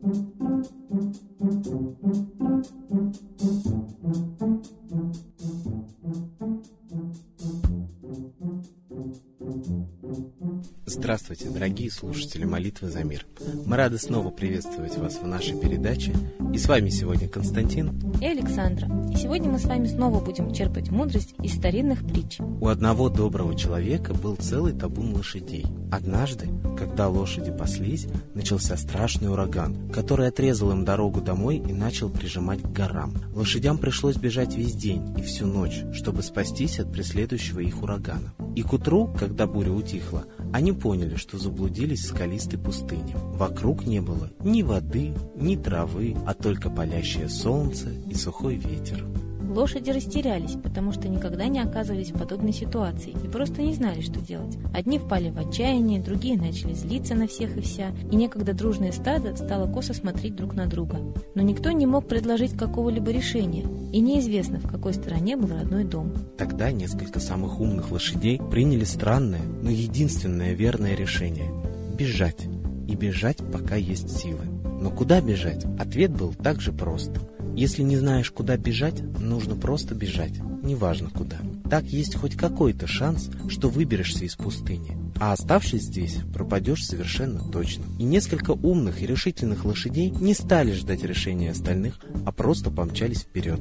thank you. Здравствуйте, дорогие слушатели молитвы за мир. Мы рады снова приветствовать вас в нашей передаче. И с вами сегодня Константин и Александра. И сегодня мы с вами снова будем черпать мудрость из старинных притч. У одного доброго человека был целый табун лошадей. Однажды, когда лошади паслись, начался страшный ураган, который отрезал им дорогу домой и начал прижимать к горам. Лошадям пришлось бежать весь день и всю ночь, чтобы спастись от преследующего их урагана. И к утру, когда буря утихла, они поняли, что заблудились в скалистой пустыне. Вокруг не было ни воды, ни травы, а только палящее солнце и сухой ветер. Лошади растерялись, потому что никогда не оказывались в подобной ситуации и просто не знали, что делать. Одни впали в отчаяние, другие начали злиться на всех и вся, и некогда дружное стадо стало косо смотреть друг на друга. Но никто не мог предложить какого-либо решения, и неизвестно, в какой стороне был родной дом. Тогда несколько самых умных лошадей приняли странное, но единственное верное решение – бежать. И бежать, пока есть силы. Но куда бежать? Ответ был также прост – если не знаешь, куда бежать, нужно просто бежать, неважно куда. Так есть хоть какой-то шанс, что выберешься из пустыни. А оставшись здесь, пропадешь совершенно точно. И несколько умных и решительных лошадей не стали ждать решения остальных, а просто помчались вперед.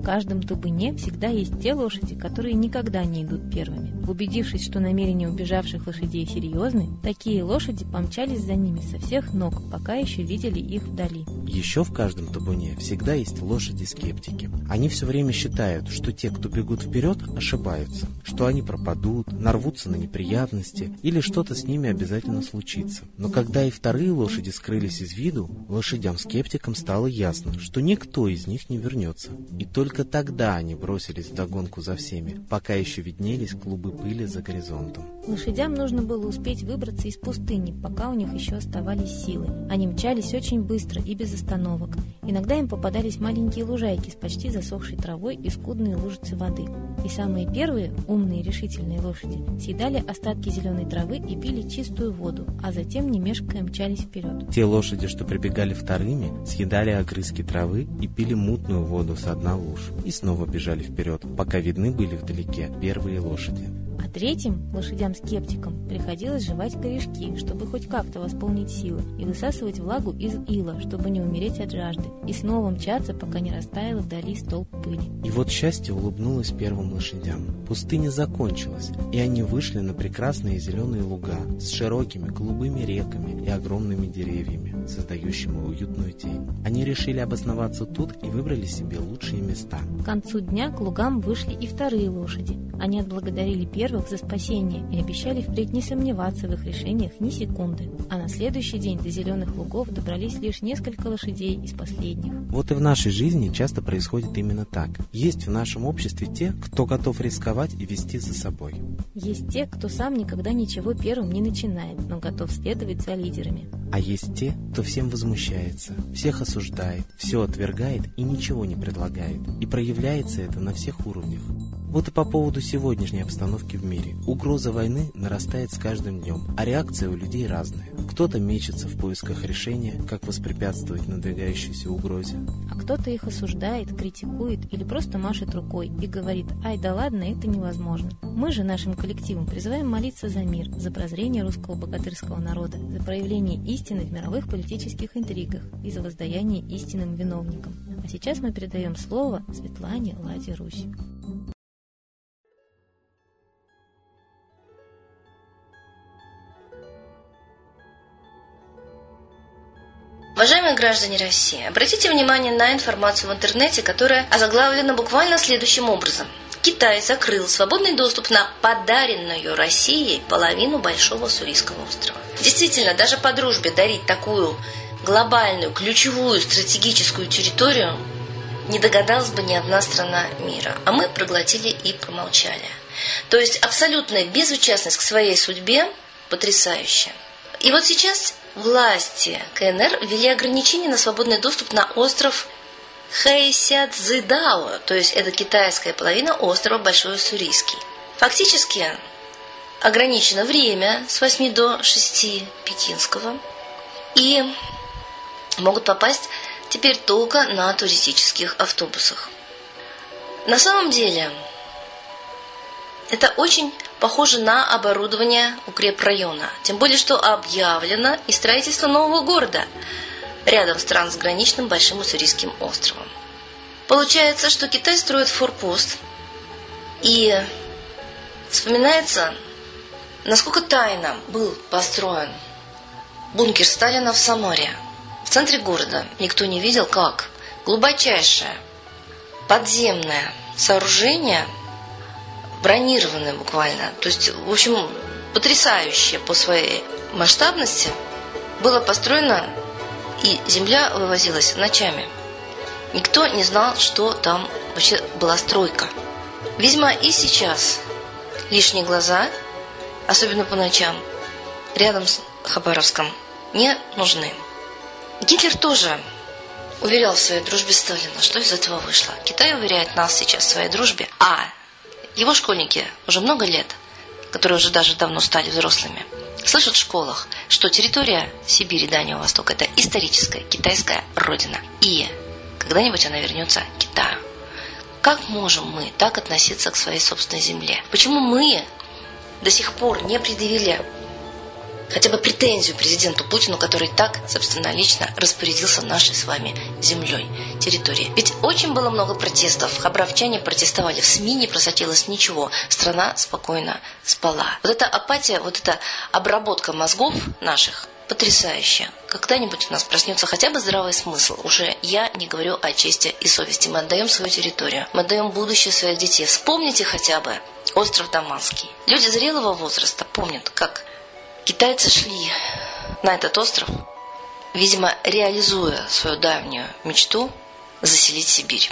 В каждом табуне всегда есть те лошади, которые никогда не идут первыми. Убедившись, что намерения убежавших лошадей серьезны, такие лошади помчались за ними со всех ног, пока еще видели их вдали. Еще в каждом табуне всегда есть лошади-скептики. Они все время считают, что те, кто бегут вперед, ошибаются, что они пропадут, нарвутся на неприятности или что-то с ними обязательно случится. Но когда и вторые лошади скрылись из виду, лошадям-скептикам стало ясно, что никто из них не вернется. И только тогда они бросились в догонку за всеми, пока еще виднелись клубы пыли за горизонтом. Лошадям нужно было успеть выбраться из пустыни, пока у них еще оставались силы. Они мчались очень быстро и без остановок. Иногда им попадались маленькие лужайки с почти засохшей травой и скудные лужицы воды. И самые первые, умные решительные лошади, съедали остатки зеленой травы и пили чистую воду, а затем, не мешкая, мчались вперед. Те лошади, что прибегали вторыми, съедали огрызки травы и пили мутную воду с дна луж и снова бежали вперед, пока видны были вдалеке первые лошади третьим, лошадям-скептикам, приходилось жевать корешки, чтобы хоть как-то восполнить силы, и высасывать влагу из ила, чтобы не умереть от жажды, и снова мчаться, пока не растаял вдали столб пыли. И вот счастье улыбнулось первым лошадям. Пустыня закончилась, и они вышли на прекрасные зеленые луга с широкими голубыми реками и огромными деревьями, создающими уютную тень. Они решили обосноваться тут и выбрали себе лучшие места. К концу дня к лугам вышли и вторые лошади. Они отблагодарили первых первых за спасение и обещали впредь не сомневаться в их решениях ни секунды. А на следующий день до зеленых лугов добрались лишь несколько лошадей из последних. Вот и в нашей жизни часто происходит именно так. Есть в нашем обществе те, кто готов рисковать и вести за собой. Есть те, кто сам никогда ничего первым не начинает, но готов следовать за лидерами. А есть те, кто всем возмущается, всех осуждает, все отвергает и ничего не предлагает. И проявляется это на всех уровнях. Вот и по поводу сегодняшней обстановки в мире. Угроза войны нарастает с каждым днем, а реакция у людей разная. Кто-то мечется в поисках решения, как воспрепятствовать надвигающейся угрозе. А кто-то их осуждает, критикует или просто машет рукой и говорит «Ай, да ладно, это невозможно». Мы же нашим коллективом призываем молиться за мир, за прозрение русского богатырского народа, за проявление истины в мировых политических интригах и за воздаяние истинным виновникам. А сейчас мы передаем слово Светлане Ладе Русь. Уважаемые граждане России, обратите внимание на информацию в интернете, которая озаглавлена буквально следующим образом. Китай закрыл свободный доступ на подаренную Россией половину Большого Сурийского острова. Действительно, даже по дружбе дарить такую глобальную, ключевую стратегическую территорию не догадалась бы ни одна страна мира. А мы проглотили и промолчали. То есть абсолютная безучастность к своей судьбе потрясающая. И вот сейчас власти КНР ввели ограничения на свободный доступ на остров Хэйсядзидао, то есть это китайская половина острова Большой Уссурийский. Фактически ограничено время с 8 до 6 пекинского. И могут попасть теперь только на туристических автобусах. На самом деле, это очень похоже на оборудование укрепрайона. Тем более, что объявлено и строительство нового города рядом с трансграничным Большим Уссурийским островом. Получается, что Китай строит форпост, и вспоминается, насколько тайно был построен бункер Сталина в Самаре. В центре города никто не видел, как глубочайшее подземное сооружение – бронированная буквально. То есть, в общем, потрясающее по своей масштабности было построено, и земля вывозилась ночами. Никто не знал, что там вообще была стройка. Видимо, и сейчас лишние глаза, особенно по ночам, рядом с Хабаровском, не нужны. Гитлер тоже уверял в своей дружбе Сталина. Что из этого вышло? Китай уверяет нас сейчас в своей дружбе, а его школьники уже много лет, которые уже даже давно стали взрослыми, слышат в школах, что территория Сибири Дальнего Востока – это историческая китайская родина. И когда-нибудь она вернется к Китаю. Как можем мы так относиться к своей собственной земле? Почему мы до сих пор не предъявили хотя бы претензию президенту Путину, который так, собственно, лично распорядился нашей с вами землей, территорией. Ведь очень было много протестов. Хабаровчане протестовали, в СМИ не просочилось ничего. Страна спокойно спала. Вот эта апатия, вот эта обработка мозгов наших, потрясающе. Когда-нибудь у нас проснется хотя бы здравый смысл. Уже я не говорю о чести и совести. Мы отдаем свою территорию. Мы отдаем будущее своих детей. Вспомните хотя бы остров Даманский. Люди зрелого возраста помнят, как Китайцы шли на этот остров, видимо, реализуя свою давнюю мечту заселить Сибирь.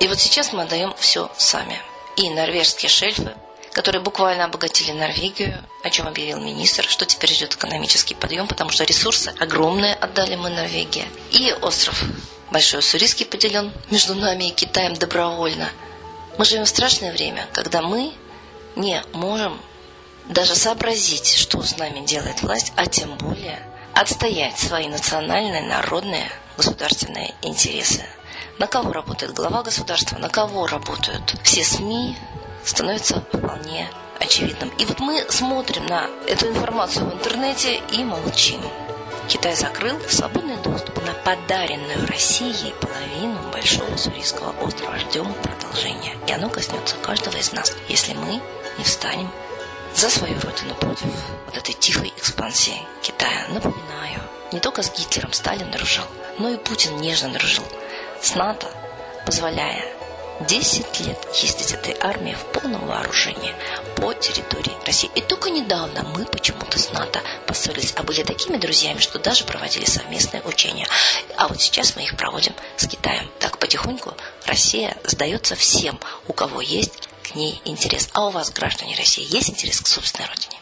И вот сейчас мы отдаем все сами. И норвежские шельфы, которые буквально обогатили Норвегию, о чем объявил министр, что теперь ждет экономический подъем, потому что ресурсы огромные отдали мы Норвегии. И остров Большой Уссурийский поделен между нами и Китаем добровольно. Мы живем в страшное время, когда мы не можем даже сообразить, что с нами делает власть, а тем более отстоять свои национальные, народные, государственные интересы. На кого работает глава государства, на кого работают все СМИ, становится вполне очевидным. И вот мы смотрим на эту информацию в интернете и молчим. Китай закрыл свободный доступ на подаренную Россией половину Большого Сурийского острова. Ждем продолжения. И оно коснется каждого из нас, если мы не встанем за свою родину против вот этой тихой экспансии Китая. Напоминаю, не только с Гитлером Сталин дружил, но и Путин нежно дружил с НАТО, позволяя 10 лет ездить этой армии в полном вооружении по территории России. И только недавно мы почему-то с НАТО поссорились, а были такими друзьями, что даже проводили совместные учения. А вот сейчас мы их проводим с Китаем. Так потихоньку Россия сдается всем, у кого есть ней интерес. А у вас, граждане России, есть интерес к собственной родине?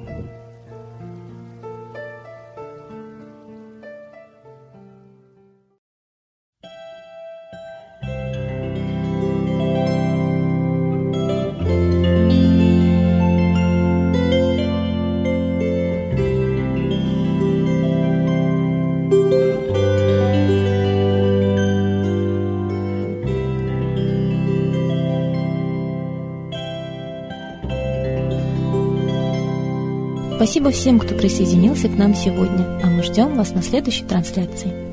Спасибо всем, кто присоединился к нам сегодня, а мы ждем вас на следующей трансляции.